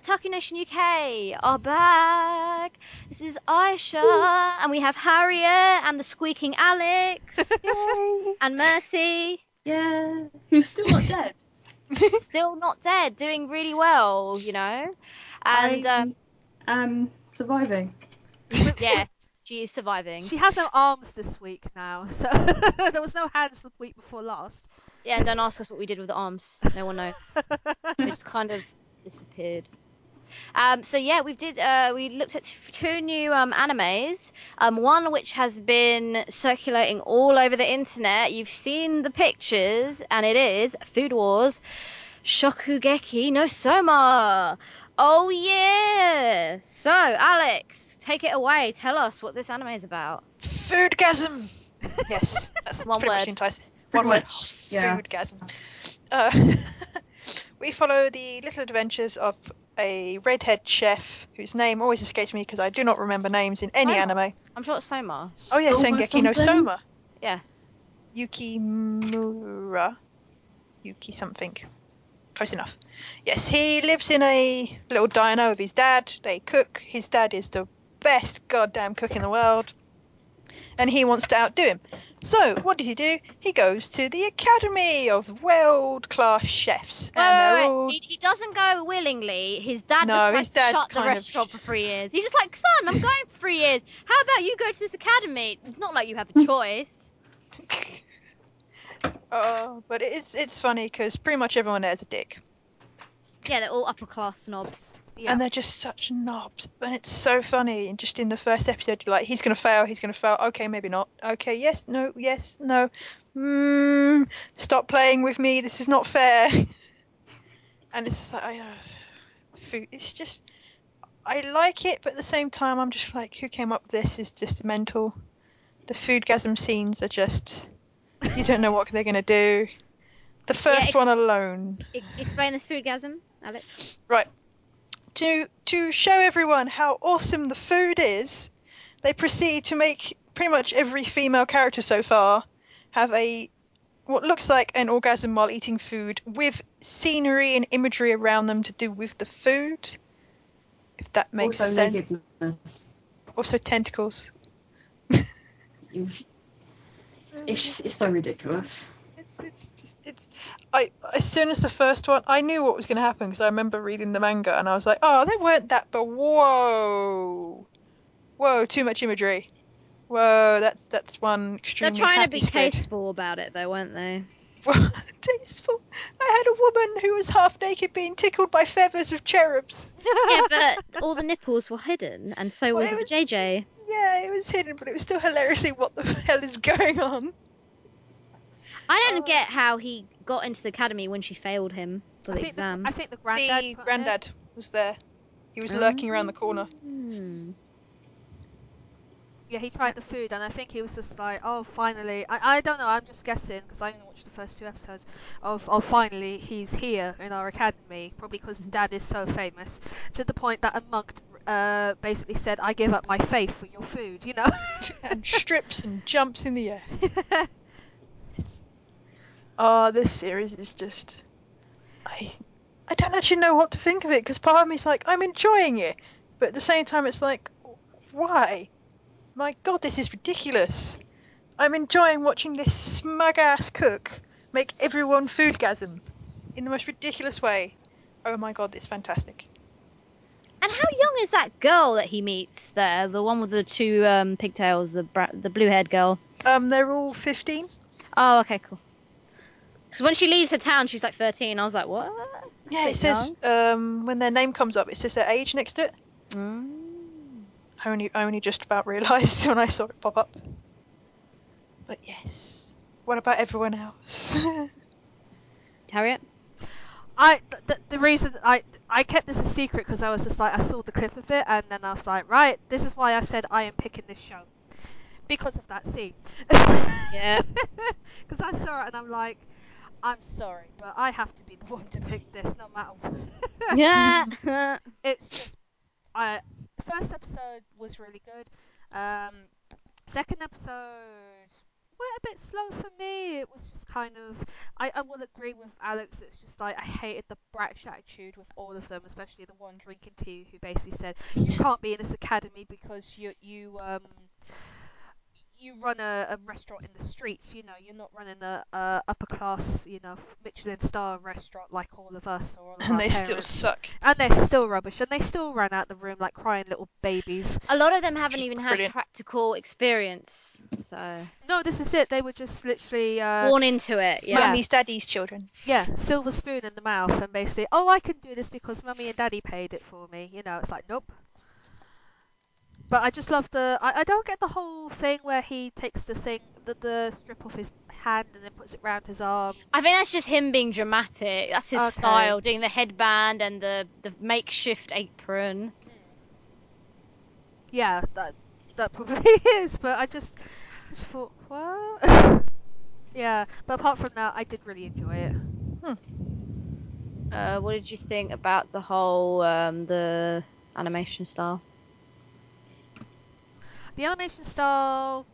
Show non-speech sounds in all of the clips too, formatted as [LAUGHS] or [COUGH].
brief break, but Otaku Nation UK are back. This is Aisha, and we have Harriet and the squeaking Alex [LAUGHS] Yay! and Mercy. Yeah, who's still not dead. [LAUGHS] Still not dead, doing really well, you know. And I um, am surviving. [LAUGHS] yes, she is surviving. She has no arms this week now, so there was no hands the week before last. Yeah, and don't ask us what we did with the arms. No one knows. they just kind of disappeared. Um, so yeah, we did. Uh, we looked at two new um, animes. Um, one which has been circulating all over the internet. You've seen the pictures, and it is Food Wars Shokugeki no Soma. Oh yeah! So Alex, take it away. Tell us what this anime is about. Foodgasm. Yes, [LAUGHS] that's One pretty word. much the entire. Pretty One word. yeah. Foodgasm. Uh, [LAUGHS] we follow the little adventures of a redhead chef whose name always escapes me because I do not remember names in any Soma. anime. I'm sure it's Soma. Oh yeah, Soma Sengeki no? Soma. Yeah. Yuki Yukimura. Yuki something. Close enough. Yes, he lives in a little diner with his dad. They cook. His dad is the best goddamn cook in the world. And he wants to outdo him. So, what does he do? He goes to the Academy of World Class Chefs. And Wait, they're wait, wait. all. He, he doesn't go willingly. His dad No, decides to shut the kind of- restaurant for three years. He's just like, son, I'm going for three years. How about you go to this academy? It's not like you have a choice. [LAUGHS] Oh, but it's it's funny because pretty much everyone there is a dick. Yeah, they're all upper class snobs. Yeah. And they're just such knobs. And it's so funny. And just in the first episode, you're like, he's going to fail, he's going to fail. Okay, maybe not. Okay, yes, no, yes, no. Mm, stop playing with me. This is not fair. [LAUGHS] and it's just like, I, uh, food. It's just, I like it, but at the same time, I'm just like, who came up with this is just mental. The foodgasm scenes are just, you don't know what they're going to do. The first ex- one alone. Explain this foodgasm, Alex. To to show everyone how awesome the food is, they proceed to make pretty much every female character so far have a what looks like an orgasm while eating food with scenery and imagery around them to do with the food. If that makes also sense. nakedness. Also tentacles. [LAUGHS] It's, it's just it's so ridiculous. It's it's I as soon as the first one I knew what was going to happen because I remember reading the manga and I was like, oh, they weren't that, but whoa, whoa, too much imagery. Whoa, that's that's one extreme. They're extremely. trying to be tasteful about it, though, weren't they? [LAUGHS] tasteful. I had a woman who was half naked being tickled by feathers of cherubs. yeah, [LAUGHS] but all the nipples were hidden, and so was Well, the it JJ. Yeah, it was hidden, but it was still hilariously what the [LAUGHS] hell is going on. I don't Oh. get how he got into the academy when she failed him for I the think exam. The, I think the granddad. the put it. granddad was there. He was lurking around the corner. Hmm. Yeah, he tried the food, and I think he was just like, "Oh, finally!" I, I don't know. I'm just guessing because I only watched the first two episodes. Of, oh, finally, he's here in our academy. Probably because dad is so famous, to the point that a monk uh, basically said, "I give up my faith for your food." You know. [LAUGHS] and strips and jumps in the air. [LAUGHS] Oh, this series is just. I. I don't actually know what to think of it because part of me's like, I'm enjoying it. But at the same time, it's like, why? My god, this is ridiculous. I'm enjoying watching this smug ass cook make everyone foodgasm in the most ridiculous way. Oh my god, it's fantastic. And how young is that girl that he meets there? The one with the two um, pigtails, the bra- the blue-haired girl. Um, they're all 15. Oh, okay, cool. Because when she leaves her town, she's like 13. I was like, what? Yeah, it says um, when their name comes up, it says their age next to it. Mm. I only I only just about realised [LAUGHS] when I saw it pop up. But yes. What about everyone else? [LAUGHS] Harriet? I th- th- the reason I I kept this a secret because I was just like I saw the clip of it and then I was like right this is why I said I am picking this show because of that scene. Yeah. [LAUGHS] Because I saw it and I'm like I'm sorry but I have to be the [LAUGHS] one to pick this no matter what. yeah. [LAUGHS] it's just I the first episode was really good. Um, second episode went a bit slow for me. It was just kind of. I, I will agree with Alex. It's just like I hated the brash attitude with all of them, especially the one drinking tea who basically said you can't be in this academy because you you um you run a, a restaurant in the streets. You know, you're not running a, a upper class, you know, Michelin star restaurant like all of us or all of And our they still suck. And they're still rubbish, and they still ran out the room like crying little babies. A lot of them haven't even had practical experience, so No, this is it. They were just literally, uh, born into it. Yeah. Yeah. Mummy's daddy's children. yeah, silver spoon in the mouth, and basically, oh, I can do this because mummy and daddy paid it for me. You know, it's like, nope. But I just love the. I, I don't get the whole thing where he takes the thing, the, the strip off his hand and then puts it round his arm. I think that's just him being dramatic. That's his Okay. style, doing the headband and the the makeshift apron. Yeah, that that probably [LAUGHS] is. But I just, I just thought, what? [LAUGHS] yeah, but apart from that, I did really enjoy it. Uh, what did you think about the whole um, the animation style? The animation style,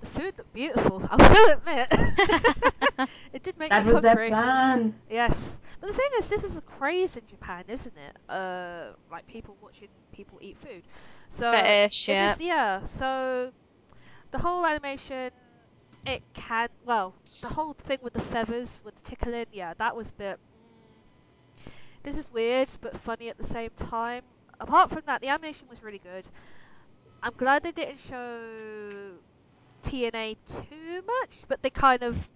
the food looked beautiful. [LAUGHS] I will admit, [LAUGHS] it did make That me was their hungry. plan. Yes, but the thing is, this is a craze in Japan, isn't it? Uh, like people watching people eat food. So Fetish, yeah. is- yeah. So the whole animation, it can well, the whole thing with the feathers, with the tickling, yeah, that was a bit. Mm, this is weird, but funny at the same time. Apart from that, the animation was really good. I'm glad they didn't show TNA too much, but they kind of,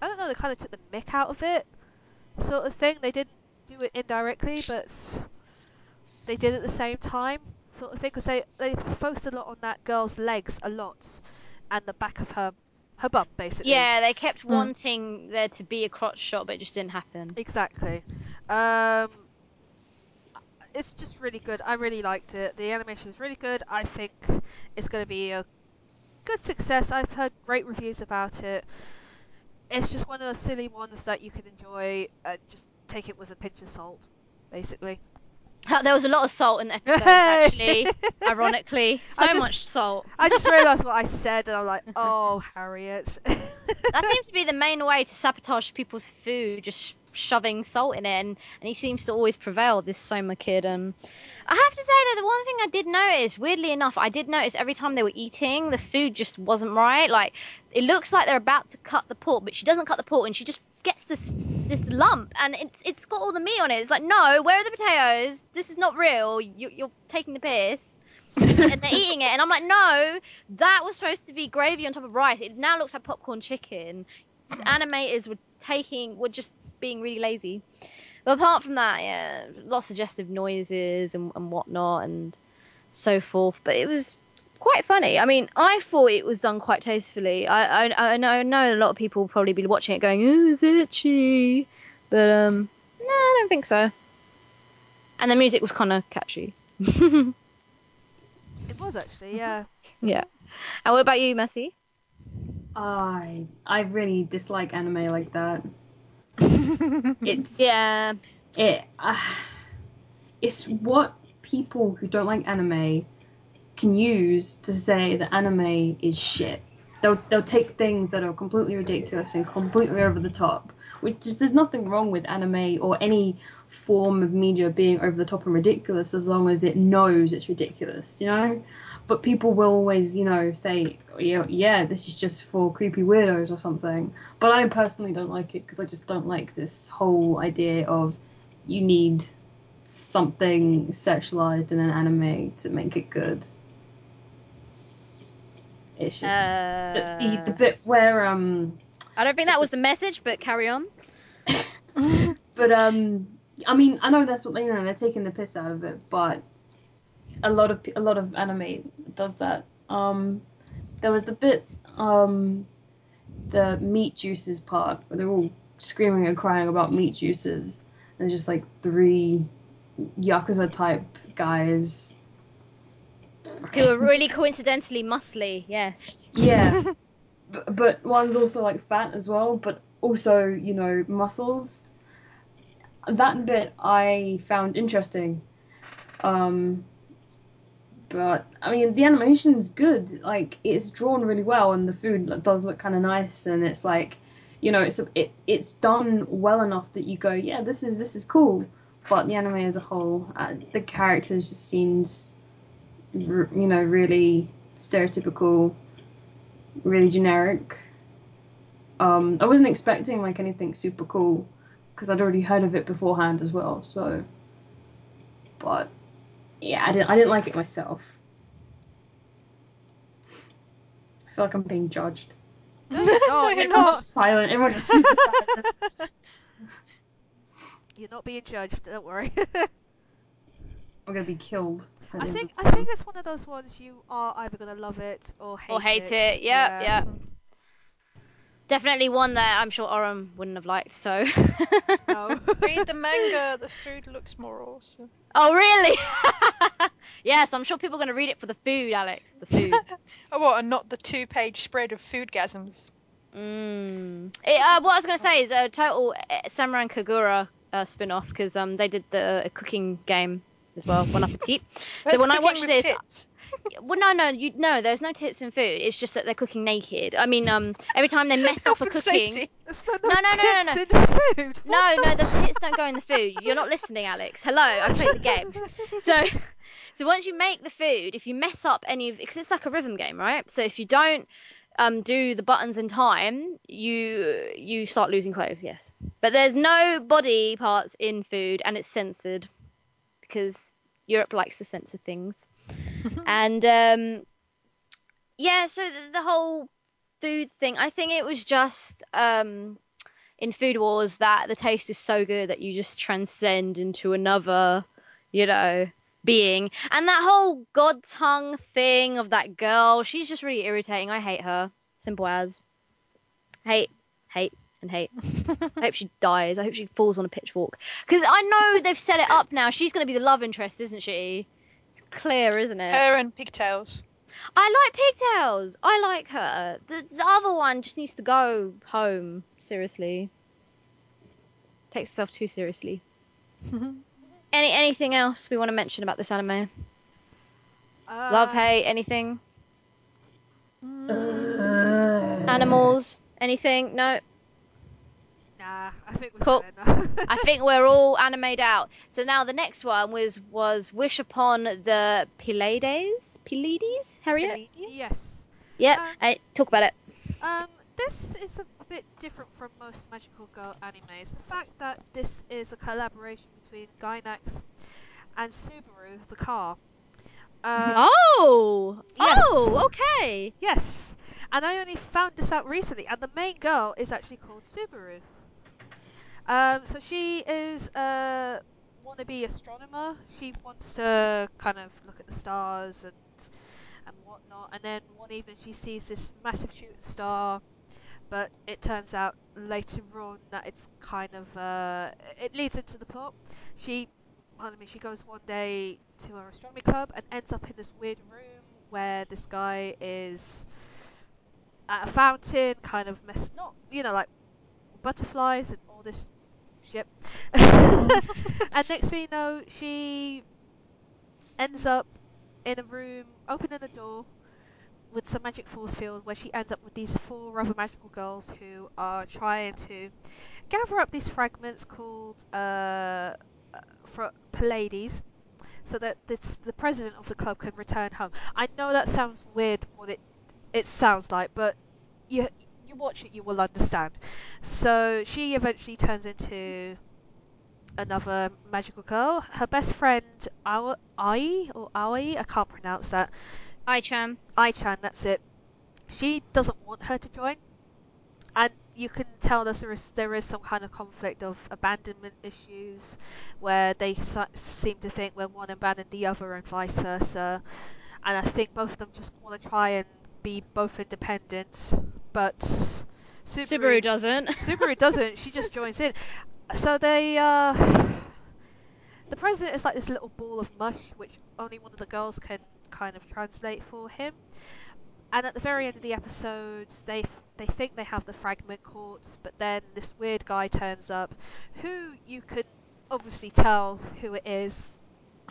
I don't know, they kind of took the mick out of it, sort of thing. They didn't do it indirectly, but they did at the same time, sort of thing, because they they focused a lot on that girl's legs a lot, and the back of her her bum basically. Yeah, they kept Mm. wanting there to be a crotch shot, but it just didn't happen. Exactly. Um, it's just really good. I really liked it. The animation was really good. I think it's going to be a good success. I've heard great reviews about it. It's just one of those silly ones that you can enjoy and just take it with a pinch of salt, basically. There was a lot of salt in the [LAUGHS] episode, actually. Ironically, so just- much salt. I just realised what I [LAUGHS] said and I'm like, oh, Harriet. That seems to be the main way to sabotage people's food, just shoving salt in it, and, and he seems to always prevail. This Soma kid. Um, I have to say that the one thing I did notice, weirdly enough, I did notice every time they were eating, the food just wasn't right. Like it looks like they're about to cut the pork, but she doesn't cut the pork, and she just gets this this lump, and it's it's got all the meat on it. It's like, no, where are the potatoes? This is not real. You, you're taking the piss. and they're [LAUGHS] eating it, and I'm like, no, that was supposed to be gravy on top of rice. It now looks like popcorn chicken. The animators were taking, were just being really lazy. But apart from that, yeah, lots of suggestive noises and, and whatnot and so forth. But it was quite funny. I mean, I thought it was done quite tastefully. I I, I, know, I know a lot of people will probably be watching it going, "Oh, it's ecchi," but um, no, I don't think so. And the music was kind of catchy. [LAUGHS] it was actually, yeah. [LAUGHS] yeah. And what about you, Mercy? I I really dislike anime like that. It's [LAUGHS] Yeah. it. Uh, it's what people who don't like anime can use to say that anime is shit. They'll they'll take things that are completely ridiculous and completely over the top. Which is, there's nothing wrong with anime or any form of media being over the top and ridiculous as long as it knows it's ridiculous, you know. But people will always, you know, say, yeah, yeah, this is just for creepy weirdos or something. But I personally don't like it because I just don't like this whole idea of you need something sexualized in an anime to make it good. It's just the, the, the Uh, bit where um I don't think that was the message, but carry on. [LAUGHS] but um I mean I know that's what they you know they're taking the piss out of it but a lot of a lot of anime does that um there was the bit um the meat juices part where they're all screaming and crying about meat juices and there's just like three yakuza type guys Who are really coincidentally muscly, yes. Yeah. [LAUGHS] but, but one's also like fat as well, but also, you know, muscles. That bit I found interesting. Um, but I mean the animation's good. Like it's drawn really well, and the food does look kind of nice, and it's like, you know, it's it it's done well enough that you go, yeah, this is this is cool. But the anime as a whole, uh, the characters just seems, you know, really stereotypical, really generic. Um, I wasn't expecting like anything super cool because I'd already heard of it beforehand as well. So, but yeah, I didn't I didn't like it myself. I feel like I'm being judged. No, [LAUGHS] you're not. you're You're not. silent. Everyone's just super silent. [LAUGHS] You're not being judged. Don't worry. [LAUGHS] I'm gonna be killed. I think I think it's one of those ones you are either gonna love it or hate it. Or hate it. Yeah, yeah. Definitely one that I'm sure Oram wouldn't have liked. So. No. [LAUGHS] Read the manga. The food looks more awesome. Oh really? [LAUGHS] yes, I'm sure people are going to read it for the food, Alex. The food. [LAUGHS] Oh, what? And not the two-page spread of foodgasms. Mm. It, uh, what I was going to say is a total uh, Senran Kagura uh, spin-off because um they did the uh, cooking game as well, Bon Appetit. so when I watched this- tits. Well, no, no, you no. There's no tits in food. It's just that they're cooking naked. I mean, um, every time they mess up a cooking. No, No, no, no, no, food. No, no, the tits don't go in the food. You're not listening, Alex. Hello, I played the game. So, [LAUGHS] so once you make the food, if you mess up any of, because it's like a rhythm game, right? So if you don't um, do the buttons in time, you you start losing clothes. Yes, but there's no body parts in food, and it's censored because Europe likes to censor things. [LAUGHS] and um, yeah, so the, the whole food thing, I think it was just um, in Food Wars that the taste is so good that you just transcend into another, you know, being. And that whole god tongue thing of that girl, she's just really irritating. I hate her. Simple as. Hate, hate, and hate. I hope she dies. I hope she falls on a pitchfork. Because I know they've set it up now. She's going to be the love interest, isn't she? It's clear, isn't it? Her and pigtails. I like pigtails. I like her. The, the other one just needs to go home. Seriously, takes itself too seriously. [LAUGHS] Any anything else we want to mention about this anime? Uh, Love, hate, anything? Ugh. Animals? Anything? No. Nah, [LAUGHS] I think we're Cool. I think we're all animated out. So now the next one was was Wish Upon the Pleiades. Pleiades, Harriet. yes. Yeah. Um, uh, talk about it. Um, this is a bit different from most magical girl animes. The fact that this is a collaboration between Gainax and Subaru, the car. Um, oh. yes. Oh. Okay. Yes, and I only found this out recently, and the main girl is actually called Subaru. Um, so she is a wannabe astronomer. She wants to kind of look at the stars and and whatnot. And then one evening she sees this massive shooting star, but it turns out later on that it's kind of uh, it leads into the plot. She, pardon me, she goes one day to her astronomy club and ends up in this weird room where this guy is at a fountain, kind of mess, not you know like butterflies and all this shit. [LAUGHS] and next thing you know, she ends up in a room, opening a door with some magic force field, where she ends up with these four other magical girls who are trying to gather up these fragments called uh, uh, for Pallades, so that this, the president of the club can return home. I know that sounds weird, what it it sounds like, but you you watch it, you will understand. So she eventually turns into another magical girl. Her best friend, Aoi, Ai or Aoi, I can't pronounce that. Ai-chan. Ai-chan, that's it. She doesn't want her to join, and you can tell that there is there is some kind of conflict of abandonment issues, where they seem to think when one abandoned the other and vice versa. And I think both of them just want to try and be both independent, but Subaru doesn't. [LAUGHS] Subaru doesn't. She just joins in. So they, uh, the president is like this little ball of mush, which only one of the girls can kind of translate for him. And at the very end of the episodes, they f- they think they have the fragment caught, but then this weird guy turns up, who you can obviously tell who it is. [LAUGHS]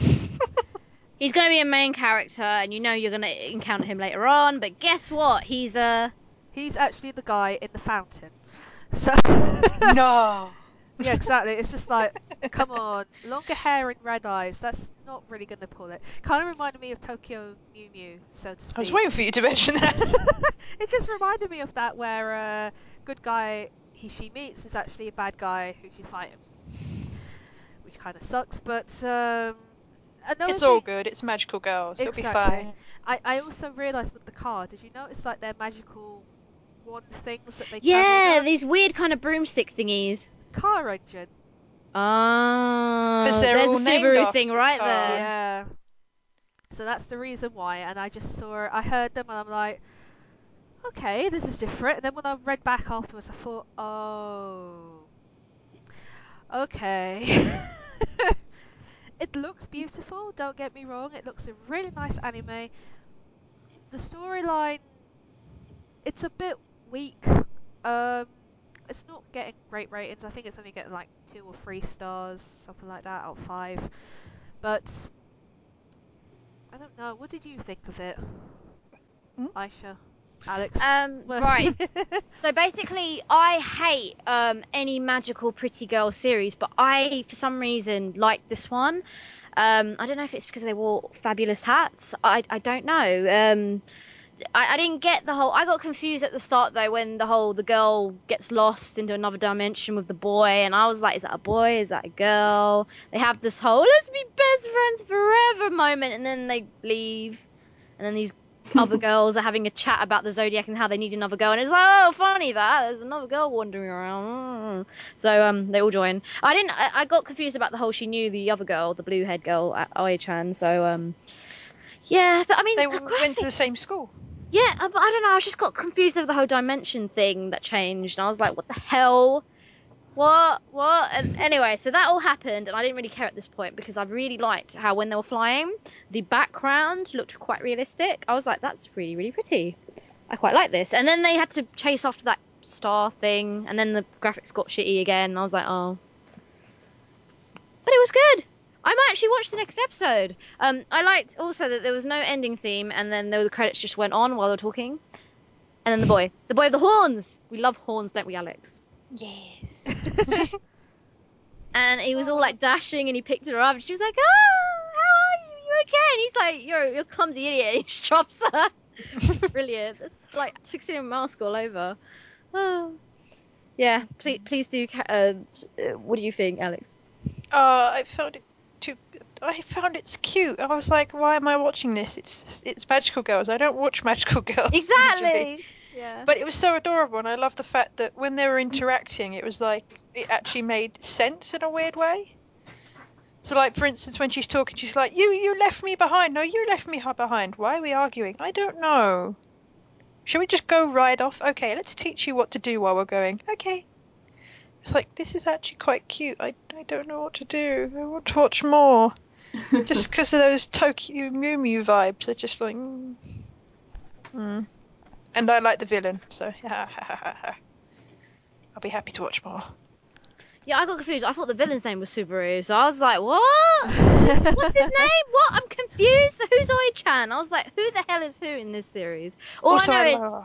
He's going to be a main character, and you know you're going to encounter him later on. But guess what? He's a He's actually the guy in the fountain. So [LAUGHS] no. [LAUGHS] yeah, exactly. It's just like, come on, longer hair and red eyes. That's not really going to pull it. Kind of reminded me of Tokyo Mew Mew, so to speak. I was waiting for you to mention that. [LAUGHS] it just reminded me of that where a good guy he she meets is actually a bad guy who she's fighting, which kind of sucks. But um, it's all thing- good. It's magical girls. It'll be Exactly. fine. I, I also realised with the car, did you notice like their magical wand things that they yeah, carry these weird kind of broomstick thingies. car engine? Oh, 'Cause they're there's all a Subaru thing right car. there. Yeah. So that's the reason why, and I just saw, I heard them, and I'm like, okay, this is different. And then when I read back afterwards, I thought, oh, okay. [LAUGHS] it looks beautiful. Don't get me wrong. It looks a really nice anime. The storyline, it's a bit weak. Um, it's not getting great ratings. I think it's only getting like two or three stars, something like that, out of five. But I don't know. What did you think of it, Hmm? Aisha, Alex? Um, [LAUGHS] right. [LAUGHS] So basically, I hate um, any magical pretty girl series, but I, for some reason, like this one. Um, I don't know if it's because they wore fabulous hats. I, I don't know. I, I didn't get the whole. I got confused at the start though when the whole the girl gets lost into another dimension with the boy, and I was like, is that a boy? Is that a girl? They have this whole let's be best friends forever moment, and then they leave, and then these [LAUGHS] other girls are having a chat about the zodiac and how they need another girl, and it's like, oh, funny that there's another girl wandering around. So um, they all join. I didn't. I, I got confused about the whole. She knew the other girl, the blue head girl, Aoi-chan. So um, yeah, but I mean, They went to the same school. Yeah, uh, but I don't know. I just got confused over the whole dimension thing that changed, and I was like, what the hell? What? What? And anyway, so that all happened, and I didn't really care at this point because I really liked how when they were flying, the background looked quite realistic. I was like, that's really, really pretty. I quite like this. And then they had to chase after that star thing, and then the graphics got shitty again. I was like, oh. But it was good. I might actually watch the next episode. Um, I liked also that there was no ending theme, and then the credits just went on while they were talking. And then the boy, the boy of the horns. We love horns, don't we, Alex? Yeah. [LAUGHS] And he was all like dashing, and he picked her up, and she was like, "Ah, how are you? You okay?" And he's like, "You're you're a clumsy idiot." And he [LAUGHS] just drops her. [LAUGHS] Brilliant. It's like fixing a mask all over. Oh. [SIGHS] Yeah, please, please do. Uh, uh, what do you think, Alex? Uh, I found it too. I found it's cute. I was like, why am I watching this? It's it's magical girls. I don't watch magical [LAUGHS] girls. usually. Exactly. Yeah. But it was so adorable, and I love the fact that when they were interacting, it was like it actually made sense in a weird way. So, like for instance, when she's talking, she's like, "You, you left me behind. No, you left me behind. Why are we arguing? I don't know. Shall we just go ride off? Okay, let's teach you what to do while we're going. Okay." It's like this is actually quite cute. I, I don't know what to do. I want to watch more. just [LAUGHS] because of those Tokyo Mew Mew vibes, they're just like. Mm. Mm. And I like the villain, so [LAUGHS] I'll be happy to watch more. Yeah, I got confused. I thought the villain's name was Subaru, so I was like, "What? What's his [LAUGHS] name? What? I'm confused. Who's Oi-chan?" I was like, "Who the hell is who in this series?" All Also, I know is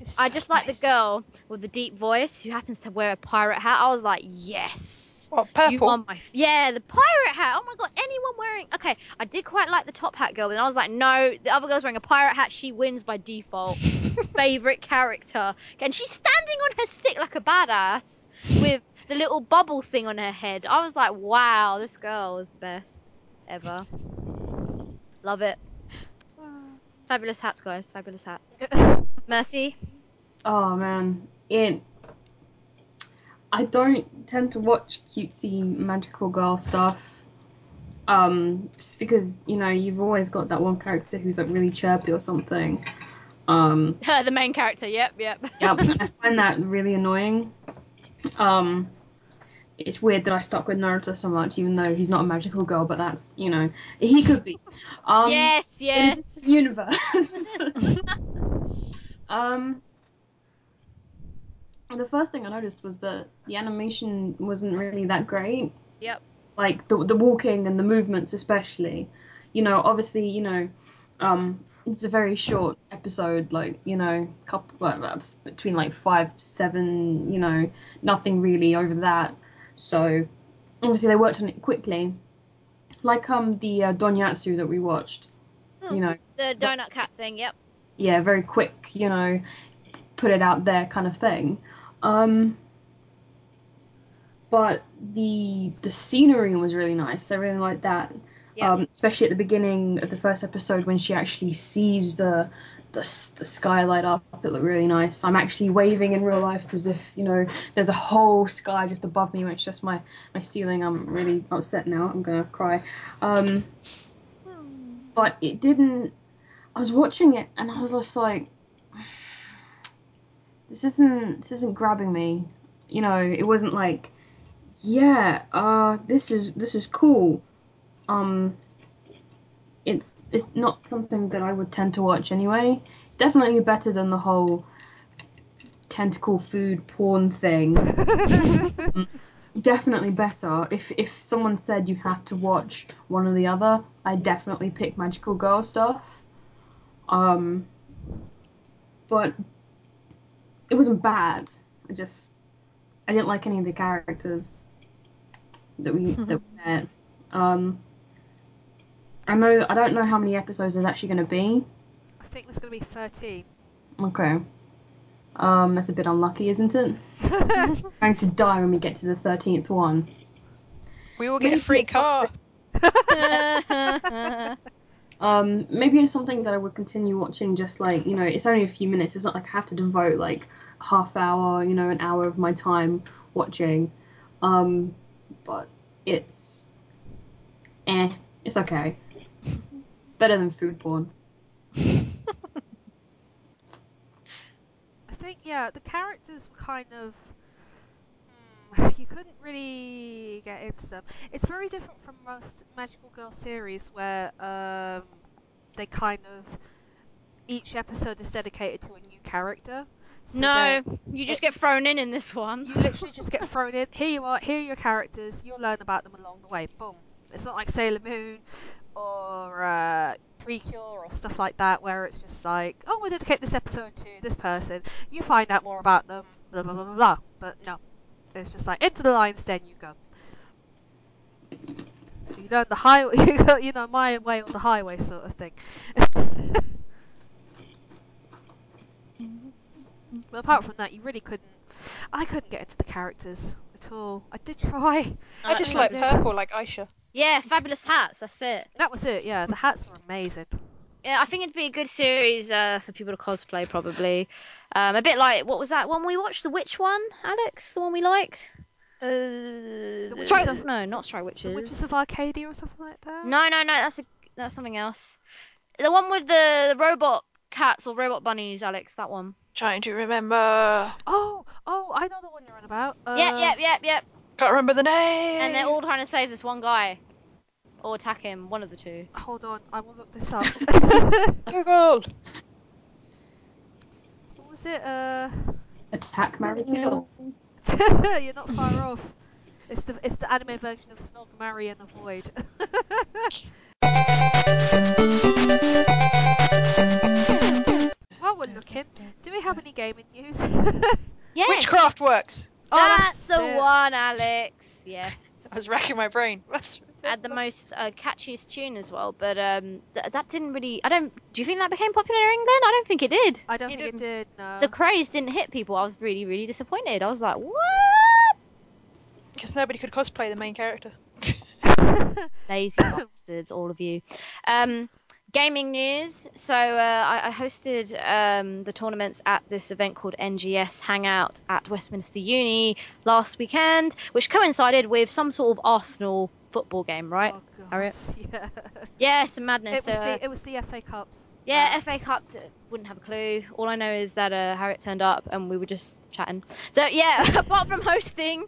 it's I so just like the girl with the deep voice who happens to wear a pirate hat. I was like, "Yes." What You purple? are my f- yeah, the pirate hat. Oh my god, anyone wearing okay. I did quite like the top hat girl, but then I was like, no, the other girl's wearing a pirate hat. She wins by default. [LAUGHS] Favorite character, and she's standing on her stick like a badass with the little bubble thing on her head. I was like, wow, this girl is the best ever. Love it. Fabulous hats, guys. Fabulous hats. [LAUGHS] Mercy. Oh man, it. I don't tend to watch cutesy magical girl stuff. Um, just because you know you've always got that one character who's like really chirpy or something. Um, [LAUGHS] the main character. Yep, yep. yep, I [LAUGHS] find that really annoying. Um, it's weird that I stuck with Naruto so much, even though he's not a magical girl, but that's you know he could be. Um, yes, in yes. [LAUGHS] universe. [LAUGHS] um, the first thing I noticed was that the animation wasn't really that great. Yep. Like the the walking and the movements, especially. you know, obviously, you know, um, it's a very short episode, like you know, couple like, uh, between like five, seven, you know, nothing really over that. So obviously they worked on it quickly, like um the uh, Donyatsu that we watched. Hmm. You know, The donut cat thing. Yep. yeah, very quick, you know, put it out there kind of thing. Um, but the the scenery was really nice. I really liked that. Yeah. Um, especially at the beginning of the first episode when she actually sees the the, the sky light up. It looked really nice. I'm actually waving in real life as if you know there's a whole sky just above me, it's just my my ceiling. I'm really upset now. I'm gonna cry. Um, but it didn't. I was watching it and I was just like, this isn't this isn't grabbing me. You know, it wasn't like, yeah, uh, this is this is cool. Um, it's it's not something that I would tend to watch anyway. It's definitely better than the whole tentacle food porn thing. [LAUGHS] definitely better. If if someone said you have to watch one or the other, I definitely pick magical girl stuff. Um, but it wasn't bad. I just I didn't like any of the characters that we that we [LAUGHS] met. Um, I know I don't know how many episodes there's actually going to be. I think there's going to be 13. Okay. Um, that's a bit unlucky, isn't it? [LAUGHS] I'm going to die when we get to the thirteenth one. We will get a free car. [LAUGHS] Um, maybe it's something that I would continue watching. Just like you know, it's only a few minutes. It's not like I have to devote like a half hour, you know, an hour of my time watching. Um, but it's, eh, it's okay. Better than food porn. I think, yeah, the characters were kind of. hmm, You couldn't really get into them. It's very different from most Magical Girl series where um, they kind of. Each episode is dedicated to a new character. So no, you just get thrown in in this one. You literally just get thrown in. Here you are, here are your characters. You'll learn about them along the way. Boom. It's not like Sailor Moon or uh, Precure or stuff like that where it's just like, oh, we'll dedicate this episode to this person. You find out more about them, blah, blah, blah, blah, blah. But no. It's just like, into the lion's den you go. You learn the highway, [LAUGHS] you, go, you know, my way or the highway sort of thing. [LAUGHS] but apart from that, you really couldn't. I couldn't get into the characters at all. I did try. [LAUGHS] I just Uh, like Fabulous purple, like Aisha. Yeah, fabulous hats. That's it. That was it. Yeah, the hats were amazing. Yeah, I think it'd be a good series uh, for people to cosplay, probably. Um, a bit like what was that one we watched? The witch one, Alex, the one we liked. Uh, The Witches Strike, of- no, not Strike The Witches. Witches of Arcadia or something like that. No, no, no. That's a that's something else. The one with the, the robot cats or robot bunnies, Alex. That one. trying to remember. Oh, oh, I know the one you're on about. Uh, Yep, yep, yep, yep. Can't remember the name. And they're all trying to save this one guy, or attack him. One of the two. Hold on, I will look this up. [LAUGHS] Google. what was it? Uh, Attack, marry, kill. [LAUGHS] you're not far off. It's the it's the anime version of Snog, Marry, and Avoid. [LAUGHS] While we're looking, do we have any gaming news? Yes. Witchcraft works. Oh, that's, the it. one, Alex. Yes. [LAUGHS] I was racking my brain. That's- [LAUGHS] Had the most uh, catchiest tune as well, but um, th- that didn't really. I don't. Do you think that became popular in England? I don't think it did. I don't It think it did. No. The craze didn't hit people. I was really, really disappointed. I was like, what? Because nobody could cosplay the main character. [LAUGHS] Lazy bastards, all of you. Um, gaming news. So uh, I, I hosted um, the tournaments at this event called NGS Hangout at Westminster Uni last weekend, which coincided with some sort of Arsenal football game, right? Oh. Harriet? Yeah. [LAUGHS] Yeah, some madness. It was so, uh, the it was the FA Cup. Yeah, Uh, FA Cup wouldn't have a clue. All I know is that uh, Harriet turned up and we were just chatting. So yeah, [LAUGHS] apart from hosting,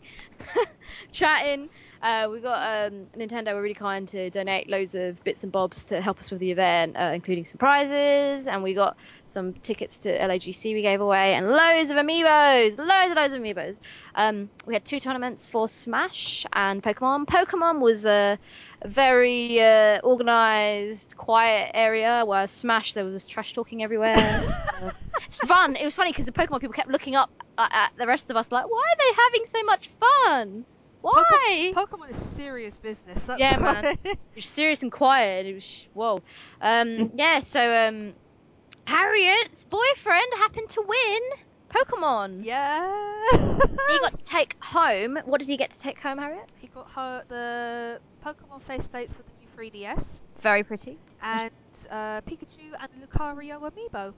[LAUGHS] chatting, Uh, we got um, Nintendo were really kind to donate loads of bits and bobs to help us with the event, uh, including some prizes, and we got some tickets to LAGC we gave away, and loads of amiibos, loads and loads of amiibos. Um, we had two tournaments for Smash and Pokemon. Pokemon was a, very uh, organized, quiet area, whereas Smash there was trash talking everywhere. [LAUGHS] It's fun. It was funny because the Pokemon people kept looking up at the rest of us like, why are they having so much fun? Why? Pokemon is serious business. That's Yeah, why. man. It was serious and quiet. It was whoa. Um, [LAUGHS] yeah. So um, Harriet's boyfriend happened to win Pokemon. yeah. He got [LAUGHS] to take home. What did he get to take home, Harriet? He got her the Pokemon faceplates for the new 3DS Very pretty. and uh, Pikachu and Lucario amiibo.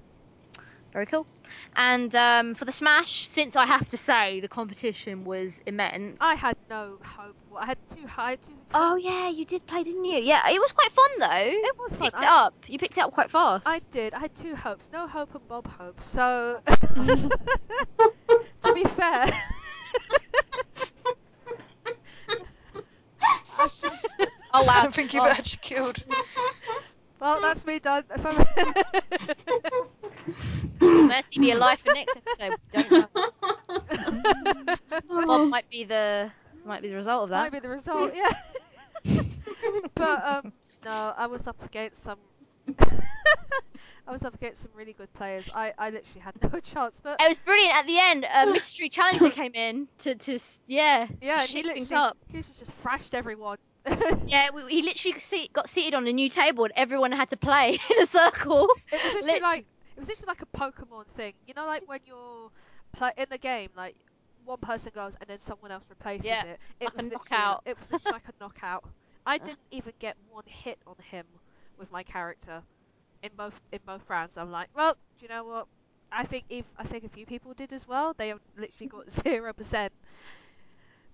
Very cool. And um, for the Smash, since I have to say the competition was immense. I had no hope. I had two. I had two. Oh yeah, you did play, didn't you? Yeah, it was quite fun though. It was fun. Picked I, it up. You picked it up quite fast. I did. I had two hopes. No hope and Bob hope. So, [LAUGHS] to be fair, Oh [LAUGHS] wow. I think you've Oh. actually killed. [LAUGHS] well, that's me done. [LAUGHS] Mercy be alive for next episode. Don't know. [LAUGHS] Bob might be the might be the result of that. Might be the result, yeah. [LAUGHS] but um, no, I was up against some. I was up against some really good players. I, I literally had no chance. But It was brilliant. At the end, a mystery challenger came in to to yeah yeah, to and he things literally, up. he just thrashed everyone. [LAUGHS] Yeah, we, he literally got seat- got seated on a new table and everyone had to play [LAUGHS] in a circle. It was literally like it was literally like a Pokemon thing. You know, like when you're play- in the game, like one person goes and then someone else replaces Yeah, it. It like was literally- knockout. It was literally like a knockout. I [LAUGHS] didn't even get one hit on him with my character in both in both rounds. I'm like, well, do you know what? I think if I think a few people did as well. They literally got zero percent.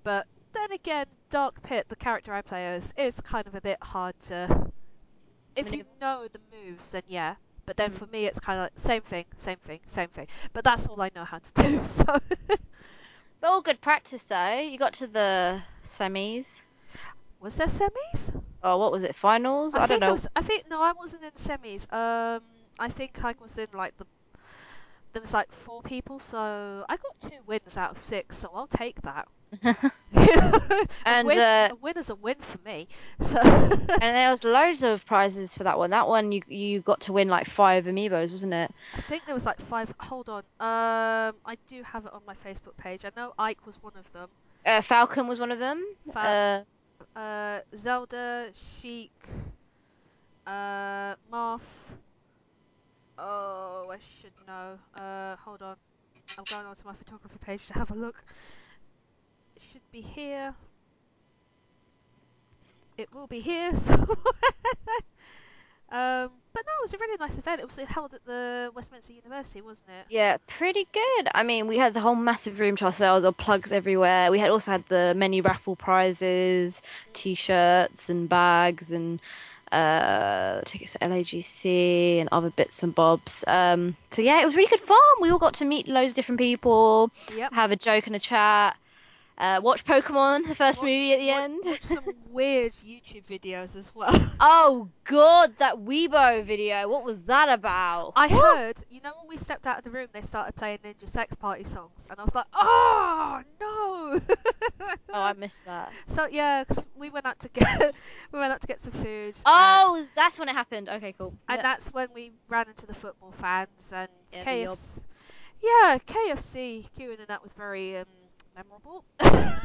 But then again, Dark Pit, the character I play as, is kind of a bit hard to. If you know the moves, then yeah. But then Mm. for me, it's kind of like same thing, same thing, same thing. But that's all I know how to do. [LAUGHS] So But all good practice though. You got to the semis. was there semis? Oh, what was it? Finals? I, don't think it know. was- I think no, I wasn't in semis. Um, I think I was in like the. There was like four people, so I got two wins out of six. So I'll take that. [LAUGHS] And, win, uh, a win is a win for me. So [LAUGHS] and there was loads of prizes for that one. That one you you got to win like five amiibos, wasn't it? I think there was like five. Hold on. Um, I do have it on my Facebook page. I know Ike was one of them. Uh, Falcon was one of them. Fal- Uh, Uh, Zelda, Sheik, uh, Marth. Oh, I should know. Uh, hold on. I'm going onto my photography page to have a look. Should be here. It will be here. [LAUGHS] So. um, but no, it was a really nice event. It was held at the Westminster University, wasn't it? yeah, pretty good. I mean, we had the whole massive room to ourselves, or plugs everywhere. We had also had the many raffle prizes, t-shirts and bags and uh, tickets to LAGC and other bits and bobs. Um, so yeah, it was really good fun. We all got to meet loads of different people, Yep. have a joke and a chat, uh, watch Pokemon, the first Wa- movie at the wa- end. Watch some [LAUGHS] weird YouTube videos as well. Oh god, that Weibo video. What was that about? I heard, you know, when we stepped out of the room, they started playing Ninja Sex Party songs, and I was like, oh no! Oh, I [LAUGHS] missed that. So yeah, because we went out to get [LAUGHS] we went out to get some food. and- Oh, that's when it happened. Okay, cool. and Yeah. that's when we ran into the football fans and Yeah. KFC. Yeah, KFC queuing and that was very um, memorable. [LAUGHS]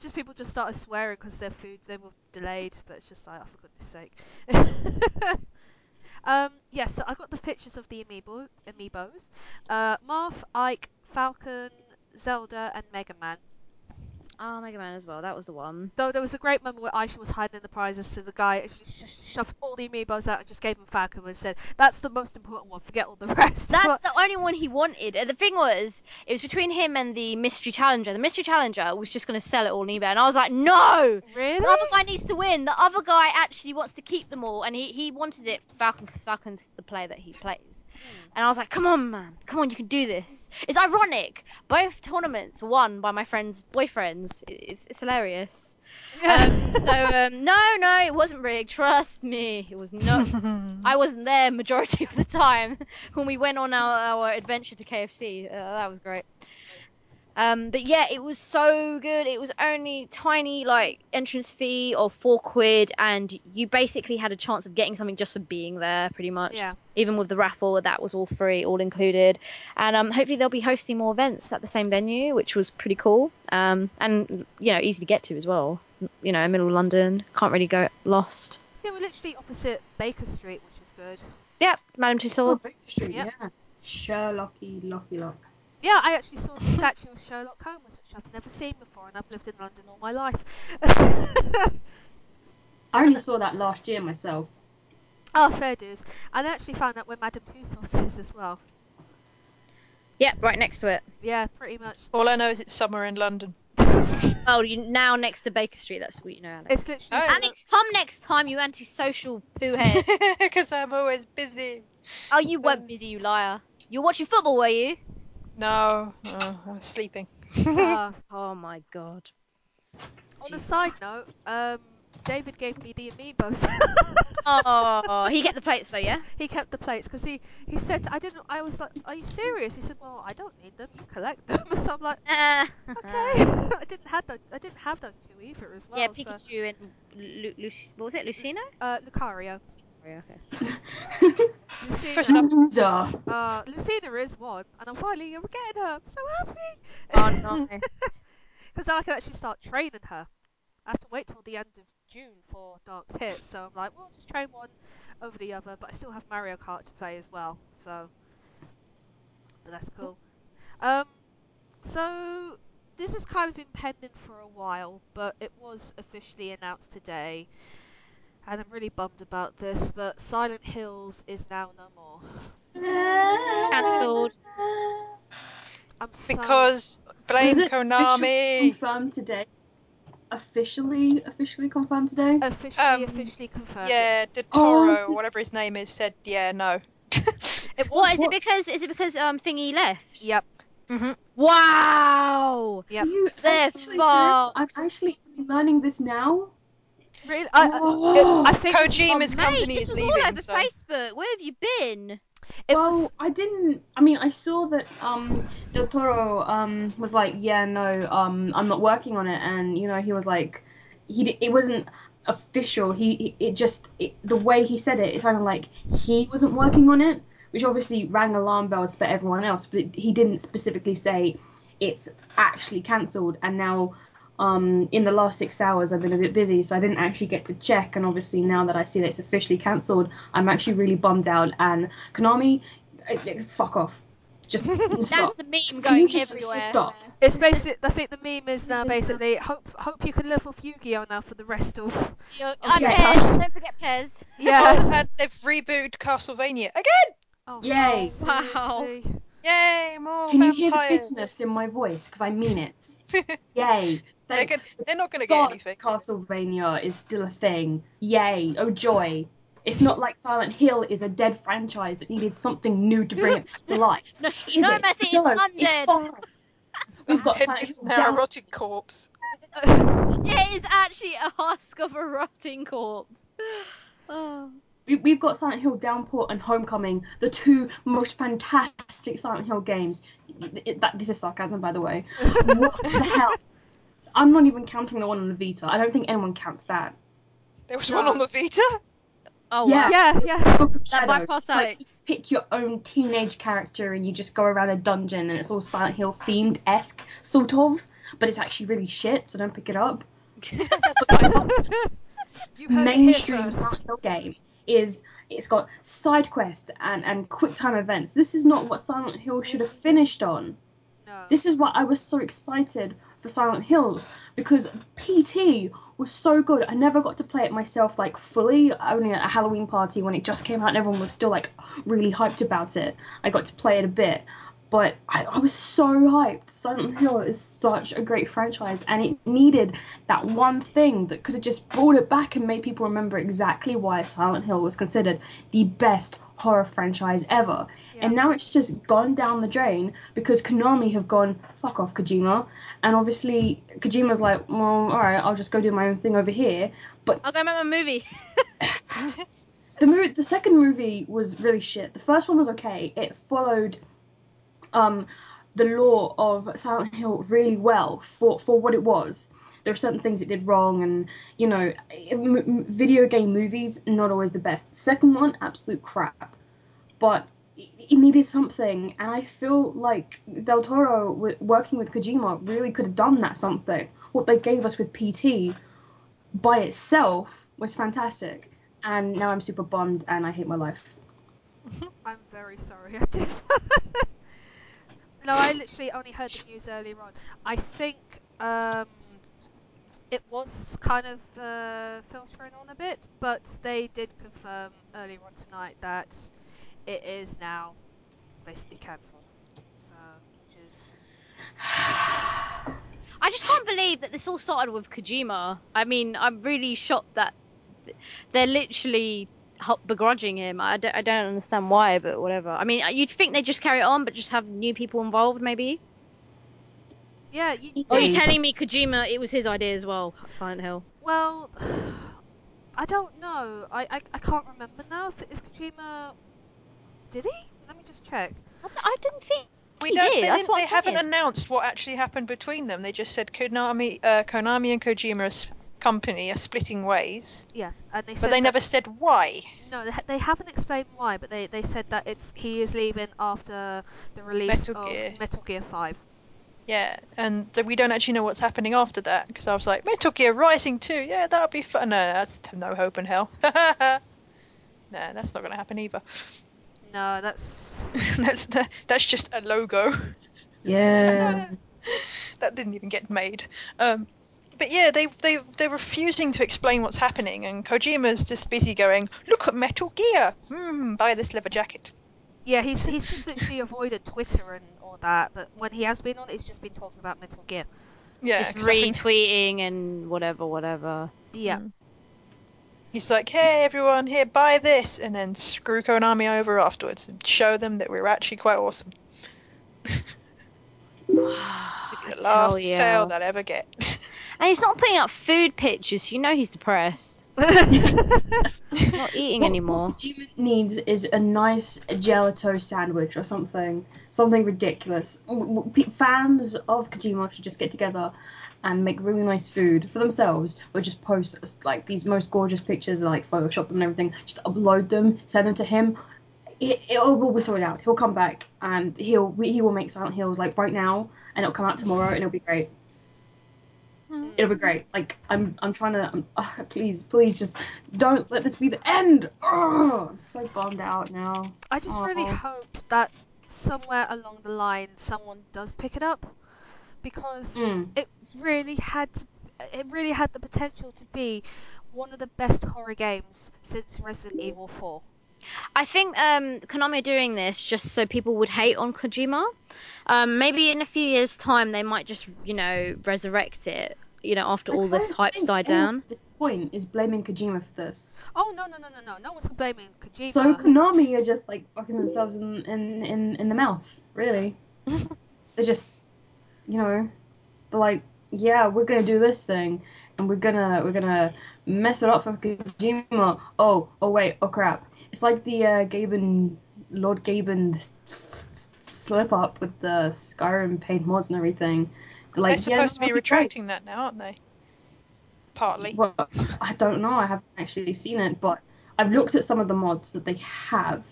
just people just started swearing because their food they were delayed, but it's just like, oh, for goodness sake. [LAUGHS] um, yes, so I got the pictures of the amiibo, amiibos. Uh, Marth, Ike, Falcon, Zelda, and Mega Man. Oh, Mega Man as well. That was the one. Though there was a great moment where Aisha was hiding the prizes to the guy and she just shoved all the amiibos out and just gave him Falcon and said, "That's the most important one. Forget all the [LAUGHS] rest." That's the only one he wanted. Uh, The thing was, it was between him and the mystery challenger. The mystery challenger was just going to sell it all on eBay, and I was like, no. really. The other guy needs to win. The other guy actually wants to keep them all, and he, he wanted it for Falcon because Falcon's the player that he plays. And I was like, come on, man, come on, you can do this. It's ironic. Both tournaments won by my friends' boyfriends. It's, it's hilarious. Um, [LAUGHS] so, um, no, no, it wasn't rigged. Trust me. It was not. I [LAUGHS] wasn't there majority of the time [LAUGHS] when we went on our, our adventure to KFC. Uh, that was great. Um, but yeah, it was so good. It was only tiny like entrance fee of four quid, and you basically had a chance of getting something just for being there, pretty much. Yeah. Even with the raffle, that was all free, all included. And um, hopefully they'll be hosting more events at the same venue, which was pretty cool. Um, and you know, easy to get to as well. You know, middle of London, can't really go lost. Yeah, we're literally opposite Baker Street, which is good. Yep, Madame Oh, Tussauds. Baker Street, Yep. yeah. Sherlocky, Locky Lock. Yeah, I actually saw the statue of Sherlock Holmes, which I've never seen before, and I've lived in London all my life. [LAUGHS] I only saw that last year myself. oh, fair dues. And I actually found out where Madame Tussauds is as well. Yep, right next to it. Yeah, pretty much. All I know is it's somewhere in London. [LAUGHS] Oh, you now next to Baker Street. That's what you know, Alex. It's literally. Oh. Alex, come next time, you antisocial poo head. Because [LAUGHS] I'm always busy. oh, you weren't busy, you liar. You were watching football, were you? No, oh, I was sleeping. Uh, [LAUGHS] Oh my god. on a side note, um, David gave me the amiibos. Oh, [LAUGHS] he get the plates though, yeah. he kept the plates because he, he said I didn't. I was like, "Are you serious?" He said, "Well, I don't need them. You collect them." [LAUGHS] so I'm like, Uh, "Okay." I didn't have those. I didn't have those two either as well. yeah, so- Pikachu and Lu- Lu- what was it, Lucina? uh, Lucario. Yeah, okay. Lucina. First enough. Loser. Uh, [LAUGHS] Lucina is one, and I'm finally getting her. I'm so happy. Oh [LAUGHS] no. Because I can actually start training her. I have to wait till the end of June for Dark Pit, so I'm like, well, just train one over the other, but I still have Mario Kart to play as well, so. But that's cool. Um, so this has kind of been pending for a while, but it was officially announced today, and I'm really bummed about this. But Silent Hills is now no more. Cancelled. I'm so Because blame Was it officially Konami. confirmed today? Officially, officially confirmed today? officially, Um, officially confirmed. Yeah, the Oh. Whatever his name is, said yeah, no. [LAUGHS] It What is it because? Is it because um Thingy left? Yep. hmm Wow. Yep. Are you They're actually serious? I'm actually learning this now. Really? I, I, Oh. it, I think this is- Kojima's Mate, company this is was all over so. Facebook. Where have you been? it well, was I didn't. I mean, I saw that um, Del Toro um was like, yeah, no, um, I'm not working on it, and you know, he was like, he it wasn't official. He, he it just it, the way he said it, it sounded like he wasn't working on it, which obviously rang alarm bells for everyone else. But it, he didn't specifically say it's actually cancelled, and now. Um, in the last six hours, I've been a bit busy, so I didn't actually get to check. And obviously, now that I see that it's officially cancelled, I'm actually really bummed out. And Konami, uh, uh, fuck off. Just [LAUGHS] stop. That's the meme going just everywhere. stop? it's basically, I think the meme is now basically hope hope you can live with Yu-Gi-Oh now for the rest of. You're- I'm Okay. Pez. Don't forget Pez. Yeah. and they've rebooted Castlevania again. oh, Yay. Wow. Seriously? Yay, more Can you hear the bitterness in my voice? Because I mean it. [LAUGHS] Yay. They're, Thank good. They're not going to get God anything. Castlevania is still a thing. Yay. Oh joy. It's not like Silent Hill is a dead franchise that needed something new to bring it back [LAUGHS] to life. No, Is no it? Mercy, no, it's it's undead. fine. [LAUGHS] We've got Silent It's Hill now a rotting corpse. Yeah, it's actually a husk of a rotting corpse. [SIGHS] Oh. We, we've got Silent Hill Downpour and Homecoming, the two most fantastic Silent Hill games. It, that, this is sarcasm, by the way. [LAUGHS] What the hell? I'm not even counting the one on the Vita. I don't think anyone counts that. There was No. one on the Vita. Oh Yeah. wow. yeah, yeah. Book of Shadow. bypassed It's like Alex. you pick your own teenage character and you just go around a dungeon and it's all Silent Hill themed esque, sort of. But it's actually really shit, so don't pick it up. [LAUGHS] But [LAUGHS] You heard mainstream. Silent Hill game is it's got side quests and, and quick time events. This is not what Silent Hill should have finished on. No. This is why I was so excited for Silent Hills because PT was so good. I never got to play it myself like fully, only at a Halloween party when it just came out and everyone was still like really hyped about it. I got to play it a bit. But I, I was so hyped. Silent Hill is such a great franchise, and it needed that one thing that could have just brought it back and made people remember exactly why Silent Hill was considered the best horror franchise ever. Yeah. And now it's just gone down the drain because Konami have gone, fuck off, Kojima. And obviously, Kojima's like, well, alright, I'll just go do my own thing over here. But I'll go make my movie. [LAUGHS] the movie, the second movie was really shit. The first one was okay. It followed um, the lore of Silent Hill really well for for what it was. There are certain things it did wrong, and you know, m- video game movies not always the best. Second one, absolute crap, but it needed something, and I feel like Del Toro, working with Kojima, really could have done that something. What they gave us with PT, by itself, was fantastic, and now I'm super bummed and I hate my life. [LAUGHS] I'm very sorry I did. [LAUGHS] no, I literally only heard the news earlier on. I think um, it was kind of uh, filtering on a bit, but they did confirm earlier on tonight that it is now basically cancelled. So, which is [SIGHS] I just can't believe that this all started with Kojima. I mean, I'm really shocked that they're literally begrudging him. I don't, I don't understand why, but whatever. I mean, you'd think they'd just carry it on, but just have new people involved, maybe. yeah. You, are you Yeah. telling me Kojima, it was his idea as well, Silent Hill? well, [SIGHS] I don't know. I, I, I can't remember now if, if Kojima did he? Let me just check. I, I didn't think We he don't. They, That's didn't- what they I'm haven't announced what actually happened between them. They just said Konami, uh, Konami and Kojima's company are splitting ways, Yeah, and they but they that- never said why. No, they, they haven't explained why, but they, they said that it's he is leaving after the release Metal of Gear. Metal Gear Five. Yeah, and we don't actually know what's happening after that because I was like, Metal Gear Rising 2, yeah, that'll be fun. No, that's no hope in hell. [LAUGHS] no, that's not going to happen either. No, that's [LAUGHS] that's that, that's just a logo. Yeah. [LAUGHS] that didn't even get made. Um, but yeah, they they they're refusing to explain what's happening, and Kojima's just busy going, "Look at Metal Gear. Hmm, buy this leather jacket." yeah. He's he's just literally avoided Twitter and all that, but when he has been on, he's just been talking about Metal Gear. Yeah, just 'cause I think retweeting and whatever, whatever. Yeah, Mm. he's like, "Hey everyone, here, buy this," and then screw Konami over afterwards and show them that we're actually quite awesome. [LAUGHS] It's I the last ya. sale they'll ever get. [LAUGHS] And he's not putting up food pictures, so you know he's depressed. [LAUGHS] He's not eating What- anymore. What Kojima needs is a nice gelato sandwich or something, something ridiculous. W- w- pe- Fans of Kojima should just get together and make really nice food for themselves, or just post like these most gorgeous pictures, like Photoshop them and everything. Just upload them, send them to him. Oh, it, it will be sorted out. He'll come back and he'll he will make Silent Hills like right now, and it'll come out tomorrow, and it'll be great. It'll be great. Like I'm, I'm trying to. I'm, uh, [LAUGHS] please, please, just don't let this be the end. Ugh, I'm so bummed out now. I just really hope that somewhere along the line someone does pick it up, because Mm. it really had it really had the potential to be one of the best horror games since Resident Evil 4. I think um, Konami are doing this just so people would hate on Kojima. Um, maybe in a few years' time they might just, you know, resurrect it. You know, after all this hype's died down. At this point is blaming Kojima for this. Oh no no no no no! No one's blaming Kojima. So Konami are just like fucking themselves in in in, in the mouth. Really, [LAUGHS] they're just, you know, they're like, yeah, we're gonna do this thing, and we're gonna we're gonna mess it up for Kojima. Oh oh wait oh crap! It's like the uh, Gaben Lord Gaben slip up with the Skyrim paint mods and everything. They're like, They're yeah, supposed to that'd be great. retracting that now, aren't they? Partly. Well, I don't know. I haven't actually seen it, but I've looked at some of the mods that they have,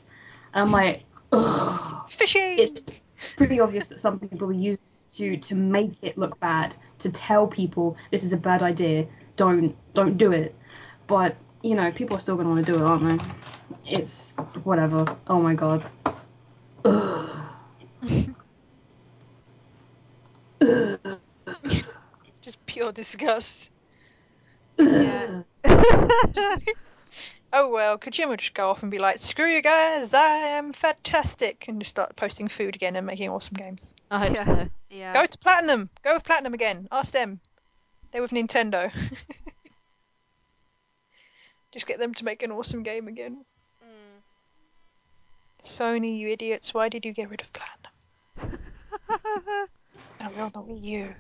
and I'm like, ugh. Fishing. It's pretty obvious that some people are using it to to make it look bad, to tell people this is a bad idea. Don't don't do it. But you know, people are still going to want to do it, aren't they? It's whatever. Oh my god. Ugh. [LAUGHS] Ugh. Just pure disgust. Yeah. [LAUGHS] oh well, Kojima would just go off and be like, screw you guys, I am fantastic, and just start posting food again and making awesome games. I hope Yeah. so. Yeah. Go to Platinum. Go with Platinum again. Ask them. They're with Nintendo. [LAUGHS] just get them to make an awesome game again. Sony, you idiots, why did you get rid of Platinum? Now we're on the Wii U.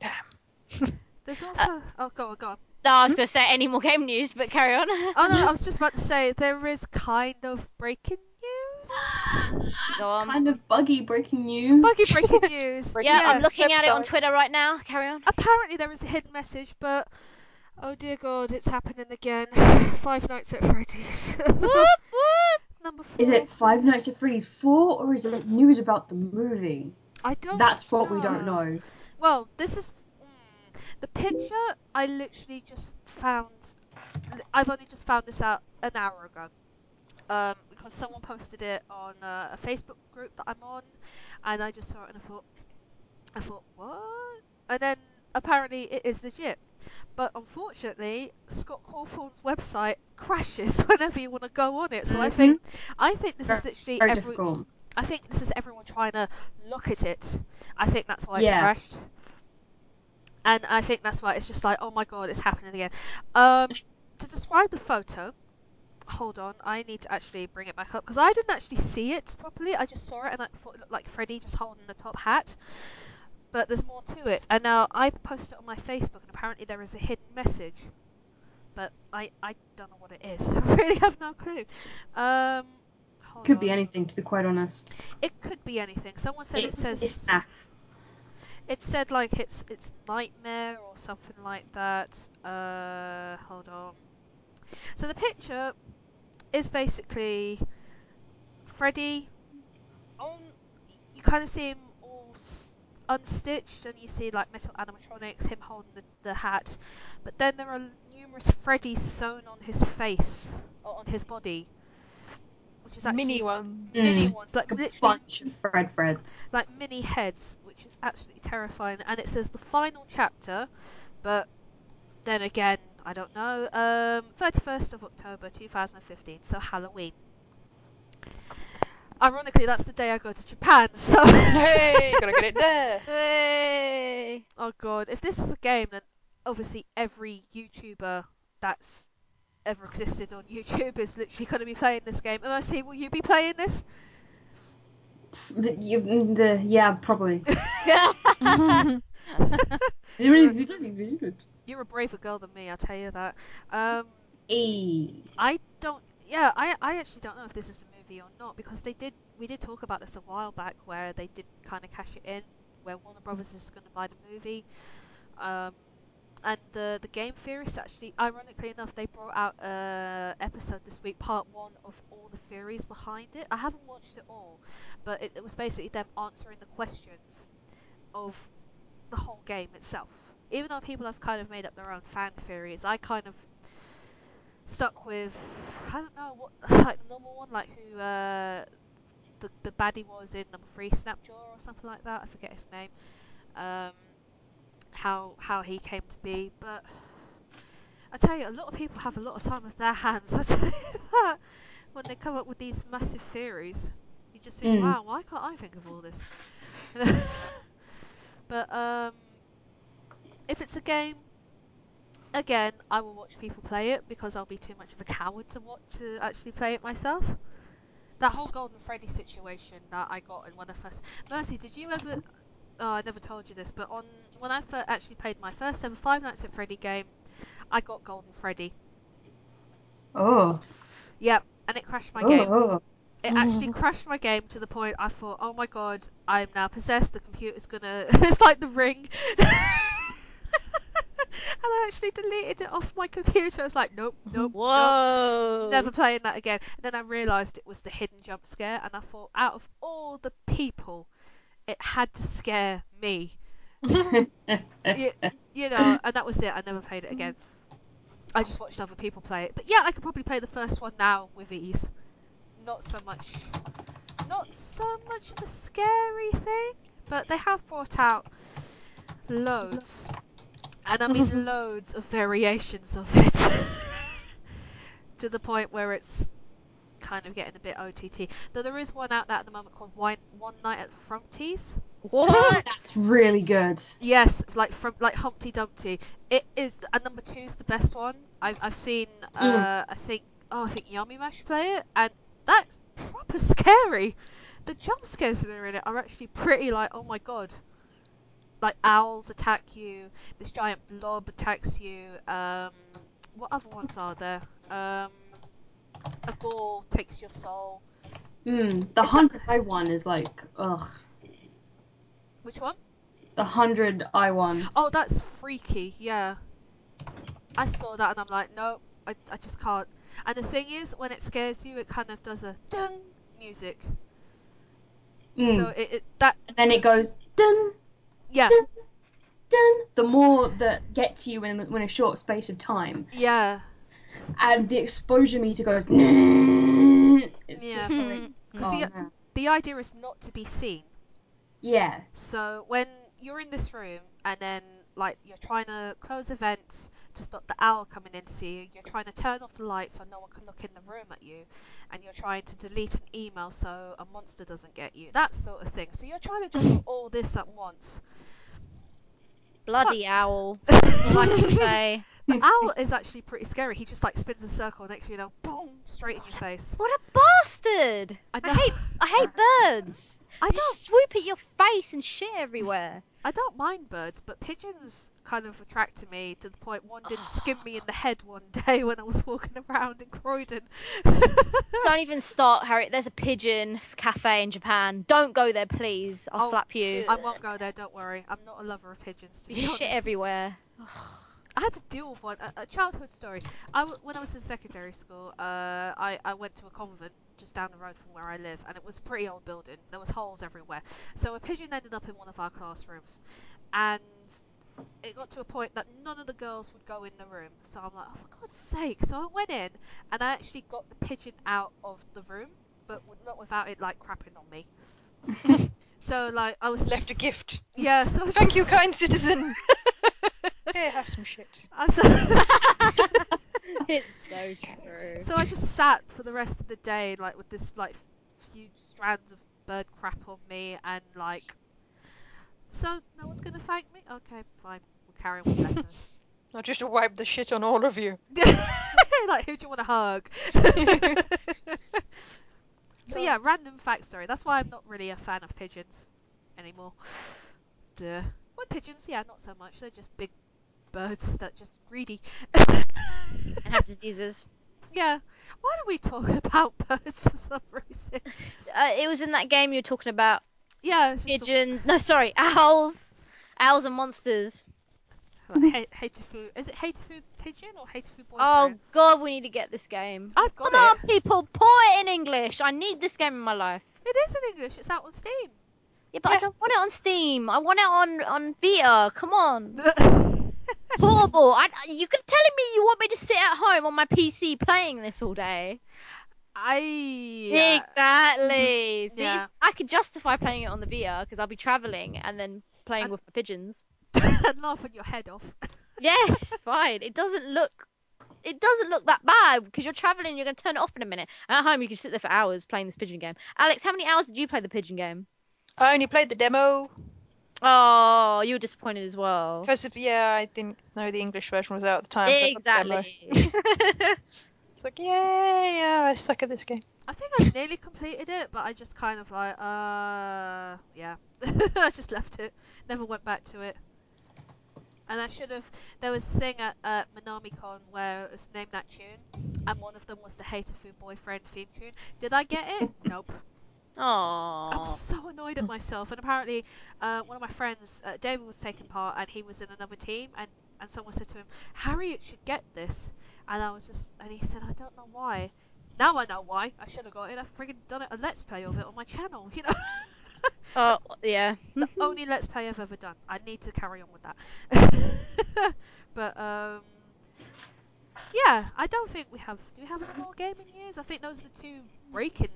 Damn. [LAUGHS] There's also. Uh, oh, go on, go on. No, I was hmm? going to say any more game news, but carry on. Oh no, I [LAUGHS] was just about to say there is kind of breaking news. [GASPS] Go on. Kind of buggy breaking news. Buggy [LAUGHS] breaking news. Breaking Yeah, yeah. I'm looking at it on Twitter right now. Carry on. Apparently there is a hidden message, but oh dear God, it's happening again. Five Nights at Freddy's. Number four. Is it Five Nights at Freddy's 4 or is it news about the movie? I don't. That's what we don't know. Well, this is mm, the picture. I literally just found. I've only just found this out an hour ago. Um, because someone posted it on uh, a Facebook group that I'm on, and I just saw it and I thought, I thought what? And then apparently it is legit. But unfortunately, Scott Cawthon's website crashes [LAUGHS] whenever you want to go on it. So I think, I think this is literally Very every, difficult. I think this is everyone trying to look at it. I think that's why it's Yeah. crashed. And I think that's why it's just like, oh my god, it's happening again. Um, to describe the photo, hold on, I need to actually bring it back up because I didn't actually see it properly. I just saw it and I thought it looked like Freddy just holding the top hat. But there's more to it. And now I posted it on my Facebook, and apparently there is a hidden message. But I, I don't know what it is. [LAUGHS] I really have no clue. Um, hold Could be anything, to be quite honest. It could be anything. Someone said It's, it says it's math. it said like it's it's nightmare or something like that. Uh, hold on. So the picture is basically Freddy. On you kind of see him all s- unstitched, and you see like metal animatronics, him holding the, the hat. But then there are numerous Freddys sewn on his face or on his body, which is actually Mini ones, mini Mm. ones, like a literally bunch of Fred Freds. like mini heads, which is absolutely terrifying. And it says the final chapter, but then again, I don't know. Um, 31st of October 2015, so Halloween. Ironically, that's the day I go to Japan, [LAUGHS] so. Hey, gotta get it there. [LAUGHS] Hey. oh god, if this is a game, then obviously every YouTuber that's ever existed on YouTube is literally going to be playing this game. MIC, will you be playing this? The- you- the- yeah, probably. [LAUGHS] You're a braver girl than me, I'll tell you that. Um, Hey. I don't. Yeah, I I actually don't know if this is a movie or not because they did. We did talk about this a while back where they did kind of cash it in, where Warner Brothers is going to buy the movie. Um, and the the game theorists actually, ironically enough, they brought out a episode this week, part one of all the theories behind it. I haven't watched it all, but it, it was basically them answering the questions of the whole game itself. Even though people have kind of made up their own fan theories, I kind of stuck with I don't know what [LAUGHS] like the normal one, like who uh, the the baddie was in number three, Snapjaw or something like that. I forget his name. Um, how how he came to be, but I tell you, a lot of people have a lot of time with their [LAUGHS] hands. I tell you that when they come up with these massive theories, you just think, Mm. wow, why can't I think of all this? [LAUGHS] but um, if it's a game, again, I will watch people play it because I'll be too much of a coward to watch to actually play it myself. That whole Golden Freddy situation that I got in when I first Mercy, did you ever? Oh, I never told you this, but on when I first actually played my first ever Five Nights at Freddy game, I got Golden Freddy. Oh. Yep, and it crashed my oh. game. oh. It [LAUGHS] actually crashed my game to the point I thought, oh my god, I'm now possessed. The computer's gonna. [LAUGHS] it's like the ring. [LAUGHS] and I actually deleted it off my computer. I was like, nope, nope, nope. Never playing that again. And then I realised it was the hidden jump scare, and I thought, out of all the people, it had to scare me. [LAUGHS] you, you know, and that was it. I never played it again. I just watched other people play it. But yeah, I could probably play the first one now with ease. Not so much, not so much of a scary thing, but they have brought out loads, and I mean [LAUGHS] loads of variations of it. [LAUGHS] to the point where it's kind of getting a bit OTT. Though there is one out there at the moment called One, one Night at Flumpty's. What? [LAUGHS] That's really good. Yes, like from like Humpty Dumpty. It is, and number two is the best one. I've I've seen. Uh, I think oh I think Yamimash play it, and that's proper scary. The jump scares that are in it are actually pretty like oh my god. Like owls attack you. This giant blob attacks you. Um, what other ones are there? Um, a ball takes your soul. Hmm. The hundred eye one is like ugh. Which one? The hundred eye one. Oh, that's freaky. Yeah. I saw that and I'm like, no, I, I just can't. And the thing is, when it scares you, it kind of does a dun music. Mm. So it, it that and then it goes dun yeah dun dun. The more that gets you in in a short space of time, yeah and the exposure meter goes. [LAUGHS] It's Yeah. just like, hmm. because oh, the the idea is not to be seen. yeah. So when you're in this room and then like you're trying to close events to stop the owl coming in to see you, you're trying to turn off the light so no one can look in the room at you, and you're trying to delete an email so a monster doesn't get you, that sort of thing. So you're trying to do [COUGHS] all this at once. Bloody owl. [LAUGHS] That's all I can say. [LAUGHS] The owl is actually pretty scary. He just like spins a circle next to you, know, boom, straight in your face. What a bastard! I I hate I hate birds. I They don't, just swoop at your face and shit everywhere. I don't mind birds, but pigeons kind of attracted me to the point one did [SIGHS] skim me in the head one [LAUGHS] day when I was walking around in Croydon. Don't even [LAUGHS] start, Harry. There's a pigeon cafe in Japan. Don't go there, please. I'll Oh, slap you. I won't go there. Don't worry. I'm not a lover of pigeons. To be There's honest, shit everywhere. [SIGHS] I had to deal with one. A, a childhood story. I w- when I was in secondary school, uh, I I went to a convent just down the road from where I live, and it was a pretty old building. There was holes everywhere. So a pigeon ended up in one of our classrooms, and it got to a point that none of the girls would go in the room. So I'm like, oh, for God's sake! So I went in, and I actually got the pigeon out of the room, but not without it like crapping on me. [LAUGHS] so like I was Left a gift. Yeah. So I was Thank you, kind citizen. [LAUGHS] Here, have some shit. [LAUGHS] I'm so- it's so true. So I just sat for the rest of the day, like with this like few strands of bird crap on me, and like, so no one's gonna thank me. Okay, fine, we'll carry on with lessons. [LAUGHS] I just wipe the shit on all of you. [LAUGHS] like, who do you want to hug? [LAUGHS] so yeah, random fact story. That's why I'm not really a fan of pigeons anymore. [SIGHS] Duh. Well, pigeons, yeah, not so much. They're just big birds that just greedy. And have diseases. yeah. Why do we talk about birds for some reason? Uh, it was in that game you were talking about. Yeah, it's just a- Pigeons. No, sorry, owls. Owls and monsters. Hate, Hatoful. Is it Hatoful Pigeon or Hatoful Boyfriend? Oh god, we need to get this game. I've got Come on, people, pour it in English. I need this game in my life. It is in English. It's out on Steam. Yeah, but I don't want it on Steam. I want it on on Vita. Come on, [LAUGHS] portable. I, you're telling me you want me to sit at home on my PC playing this all day. I Exactly. Mm-hmm. See, Yeah. I could justify playing it on the Vita because I'll be traveling and then playing And- with the pigeons. [LAUGHS] and laughing your head off. [LAUGHS] Yes, fine. It doesn't look. It doesn't look that bad because you're traveling. You're going to turn it off in a minute. And at home, you can sit there for hours playing this pigeon game. Alex, how many hours did you play the pigeon game? I only played the demo Oh, you were disappointed as well. because of yeah, I didn't know the English version was out at the time. so I got the demo. Exactly. [LAUGHS] It's like yeah, yeah, I suck at this game. I think I nearly completed it, but I just kind of like, uh, yeah. [LAUGHS] I just left it. Never went back to it. And I should have. There was a thing at, at MinamiCon where it was named that tune, and one of them was the Hatoful Boyfriend theme tune. Did I get it? [LAUGHS] Nope. Oh. I was Aww. so annoyed at myself. And apparently, uh, one of my friends, uh, David, was taking part, and he was in another team. And, and someone said to him, "Harriet should get this." And I was just, and he said, "I don't know why." Now I know why. I should have got it. I've friggin' done it a let's play of it on my channel. You know, [LAUGHS] Oh, yeah. [LAUGHS] the only let's play I've ever done. I need to carry on with that. [LAUGHS] but um, yeah, I don't think we have. Do we have any more gaming news? I think those are the two breaking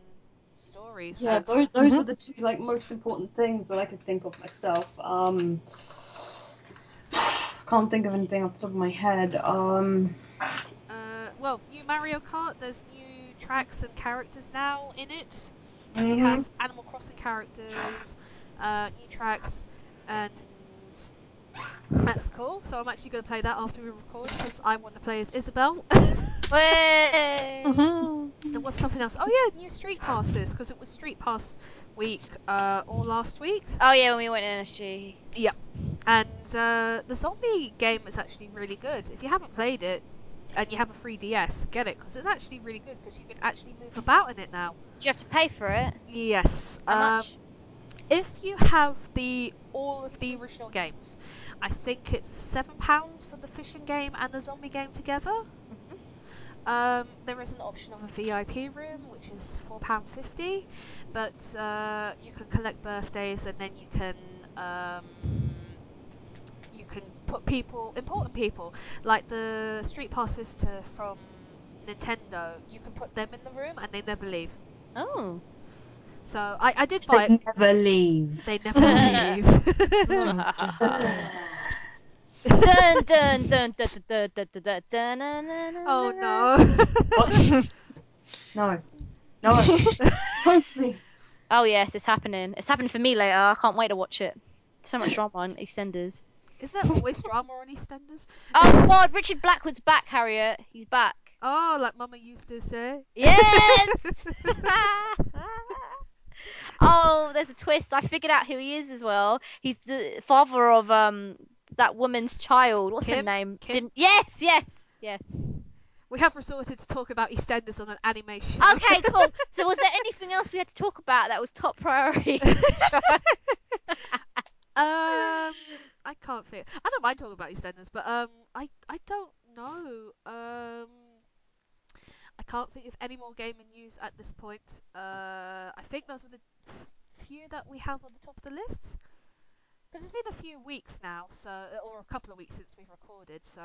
stories. Yeah, that- those, those Mhm. were the two like most important things that I could think of myself. Um, can't think of anything off the top of my head. Um, Uh, well, well, new Mario Kart. There's new tracks and characters now in it. So Mhm. you have Animal Crossing characters, uh, new tracks, and that's cool. So I'm actually going to play that after we record because I want to play as Isabelle. [LAUGHS] Way. there was something else. Oh yeah, new Street Passes because it was Street Pass week uh, or last week. Oh yeah, when we went in SG. Yeah. And uh, the zombie game is actually really good. If you haven't played it and you have a 3DS, get it because it's actually really good because you can actually move about in it now. Do you have to pay for it? Yes. How um, much? If you have the all of the original games, I think it's seven pounds for the fishing game and the zombie game together. Um, there is an option of a VIP room, which is four pound fifty, but uh, you can collect birthdays and then you can um, you can put people, important people, like the Street Pass visitor from Nintendo. You can put them in the room and they never leave. Oh. So I, I did buy They it. never leave. They never leave. [LAUGHS] dun dun dun dun dun dun dun dun dun dun dun oh dun. no. No. No. [LAUGHS] Oh yes, it's happening. It's happening for me later. I can't wait to watch it. So much [LAUGHS] drama on EastEnders. Is there always drama on EastEnders? Oh God, Richard Blackwood's back, Harriet. He's back. Oh, like Mama used to say. Yes. [LAUGHS] [LAUGHS] oh, there's a twist. I figured out who he is as well. He's the father of um that woman's child. What's her name? Kim? Didn't... Yes, yes, yes. We have resorted to talk about EastEnders on an animation. Okay, [LAUGHS] cool. So was there anything else we had to talk about that was top priority? Um, I can't think. I don't mind talking about EastEnders, but um, I I don't know. Um, I can't think of any more gaming news at this point. Uh, I think those were the few that we have on the top of the list. Because it's been a few weeks now, so or a couple of weeks since we've recorded. So,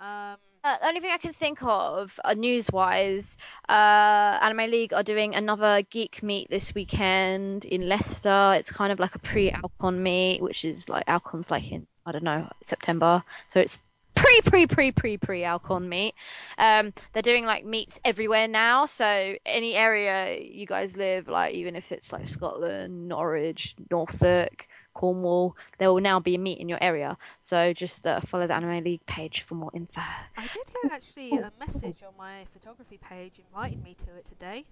um, Uh, the only thing I can think of, uh, news-wise, uh, Anime League are doing another geek meet this weekend in Leicester. It's kind of like a pre-Alcon meet, which is like Alcon's like in I don't know September, so it's pre pre pre pre pre Alcon meet. Um, they're doing like meets everywhere now, so any area you guys live, like even if it's like Scotland, Norwich, Norfolk. Cornwall, there will now be a meet in your area. So just uh, follow the Anime League page for more info. I did get actually a message on my photography page inviting me to it today.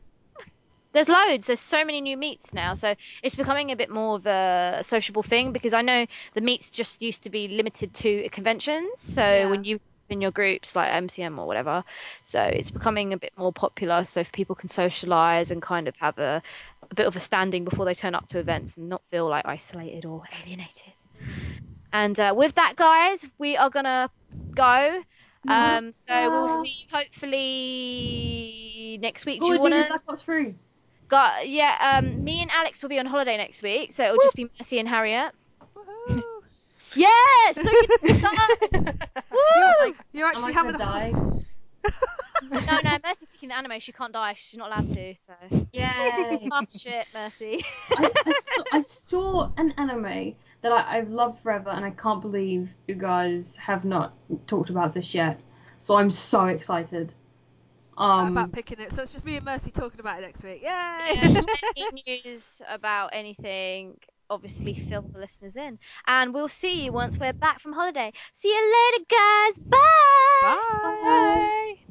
There's loads. There's so many new meets now, so it's becoming a bit more of a sociable thing. Because I know the meets just used to be limited to conventions. So Yeah. when you in your groups like MCM or whatever, so it's becoming a bit more popular. So if people can socialize and kind of have a, a bit of a standing before they turn up to events and not feel like isolated or alienated. And uh, with that, guys, we are gonna go. Um, so we'll see you hopefully next week. Do Who you want to? Black Ops 3? Got yeah. Um, me and Alex will be on holiday next week, so it'll just be Mercy and Harriet. Woohoo! [LAUGHS] Yes, so you can [LAUGHS] start. Woo! You're actually I having gonna a die? [LAUGHS] No, no, Mercy's speaking the anime. She can't die. She's not allowed to. So Yay! master shit, Mercy. I, I, [LAUGHS] saw, I saw an anime that I, I've loved forever, and I can't believe you guys have not talked about this yet. So I'm so excited. Um, about picking it. So it's just me and Mercy talking about it next week. Yay! Yeah, [LAUGHS] any news about anything? Obviously, fill the listeners in, and we'll see you once we're back from holiday. See you later, guys. Bye. Bye. Bye.